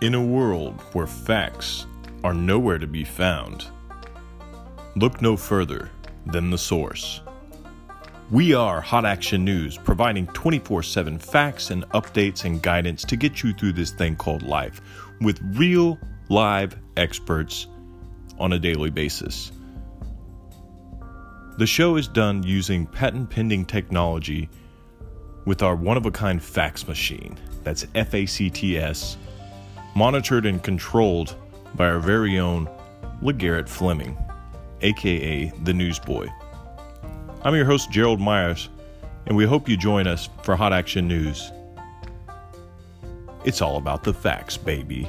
In a world where facts are nowhere to be found, look no further than the source. We are Hot Action News, providing 24 7 facts and updates and guidance to get you through this thing called life with real, live experts on a daily basis. The show is done using patent pending technology with our one of a kind fax machine. That's FACTS, monitored and controlled by our very own LeGarrette Fleming, aka the Newsboy. I'm your host, Gerald Myers, and we hope you join us for Hot Action News. It's all about the facts, baby.